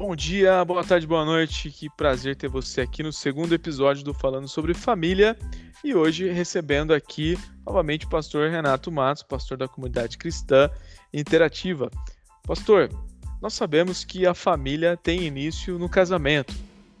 Bom dia, boa tarde, boa noite. Que prazer ter você aqui no segundo episódio do Falando sobre Família. E hoje recebendo aqui novamente o pastor Renato Matos, pastor da comunidade cristã interativa. Pastor, nós sabemos que a família tem início no casamento.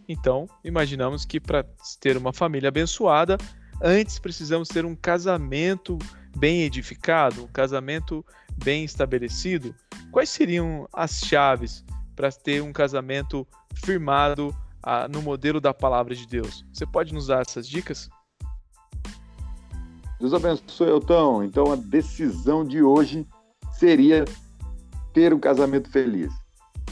Então, imaginamos que para ter uma família abençoada, antes precisamos ter um casamento bem edificado, um casamento bem estabelecido. Quais seriam as chaves para ter um casamento firmado ah, no modelo da palavra de Deus? Você pode nos dar essas dicas? Deus abençoe, Elton. Então, a decisão de hoje seria ter um casamento feliz.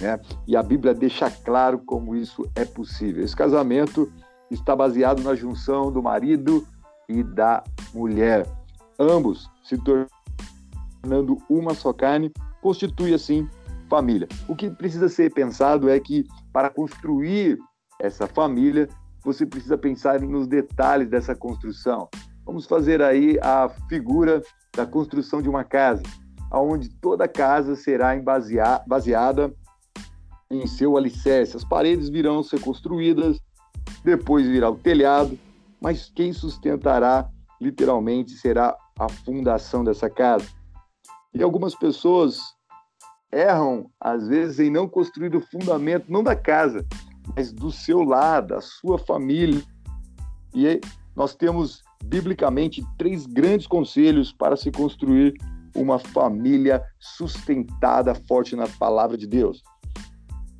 Né? E a Bíblia deixa claro como isso é possível. Esse casamento está baseado na junção do marido e da mulher. Ambos se tornando uma só carne, constitui assim família. O que precisa ser pensado é que para construir essa família, você precisa pensar nos detalhes dessa construção. Vamos fazer aí a figura da construção de uma casa onde toda casa será baseada em seu alicerce. As paredes virão ser construídas, depois virá o telhado, mas quem sustentará literalmente será a fundação dessa casa. E algumas pessoas erram, às vezes, em não construir o fundamento, não da casa, mas do seu lar, da sua família. E nós temos, biblicamente, três grandes conselhos para se construir uma família sustentada, forte na palavra de Deus.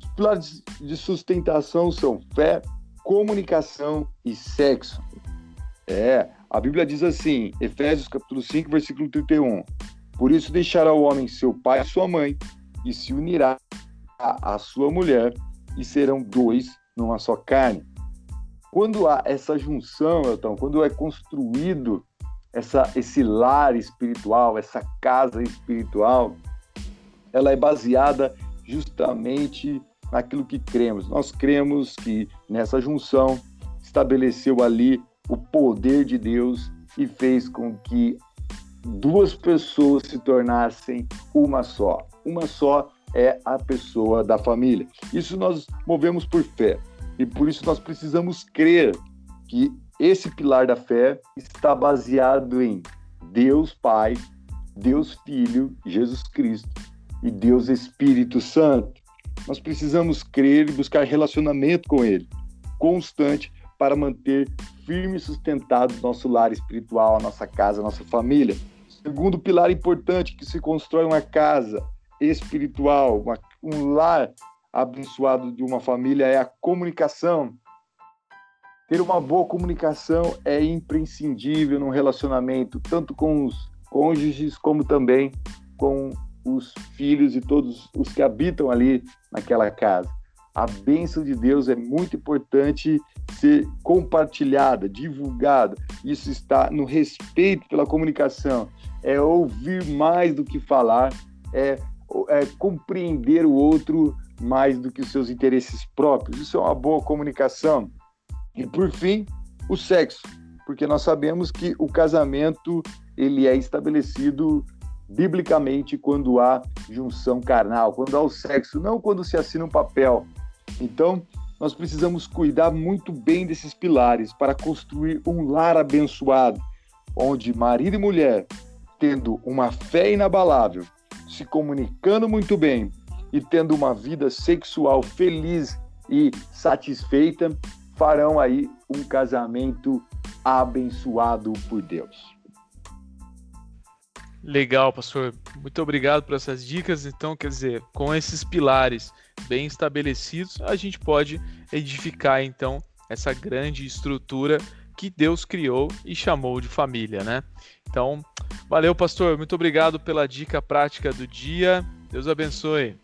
Os pilares de sustentação são fé, comunicação e sexo. É, a Bíblia diz assim, Efésios capítulo 5, versículo 31. Por isso deixará o homem seu pai e sua mãe, e se unirá à sua mulher, e serão dois numa só carne. Quando há essa junção, então, quando é construído essa, esse lar espiritual, essa casa espiritual, ela é baseada justamente naquilo que cremos. Nós cremos que nessa junção estabeleceu ali o poder de Deus e fez com que duas pessoas se tornassem uma só. Uma só é a pessoa da família. Isso nós movemos por fé. E por isso nós precisamos crer que esse pilar da fé está baseado em Deus Pai, Deus Filho, Jesus Cristo e Deus Espírito Santo. Nós precisamos crer e buscar relacionamento com Ele, constante, para manter firme e sustentado nosso lar espiritual, a nossa casa, a nossa família. Segundo pilar importante que se constrói uma casa espiritual, uma, um lar abençoado de uma família é a comunicação. Ter uma boa comunicação é imprescindível num relacionamento, tanto com os cônjuges como também com os filhos e todos os que habitam ali naquela casa. A bênção de Deus é muito importante ser compartilhada, divulgada. Isso está no respeito pela comunicação. É ouvir mais do que falar, é, é compreender o outro mais do que os seus interesses próprios. Isso é uma boa comunicação. E por fim, o sexo, porque nós sabemos que o casamento ele é estabelecido biblicamente quando há junção carnal, quando há o sexo, não quando se assina um papel. Então, nós precisamos cuidar muito bem desses pilares para construir um lar abençoado, onde marido e mulher, tendo uma fé inabalável, se comunicando muito bem e tendo uma vida sexual feliz e satisfeita, farão aí um casamento abençoado por Deus. Legal, pastor. Muito obrigado por essas dicas. Então, quer dizer, com esses pilares bem estabelecidos, a gente pode edificar então essa grande estrutura que Deus criou e chamou de família, né? Então, valeu, pastor. Muito obrigado pela dica prática do dia. Deus abençoe.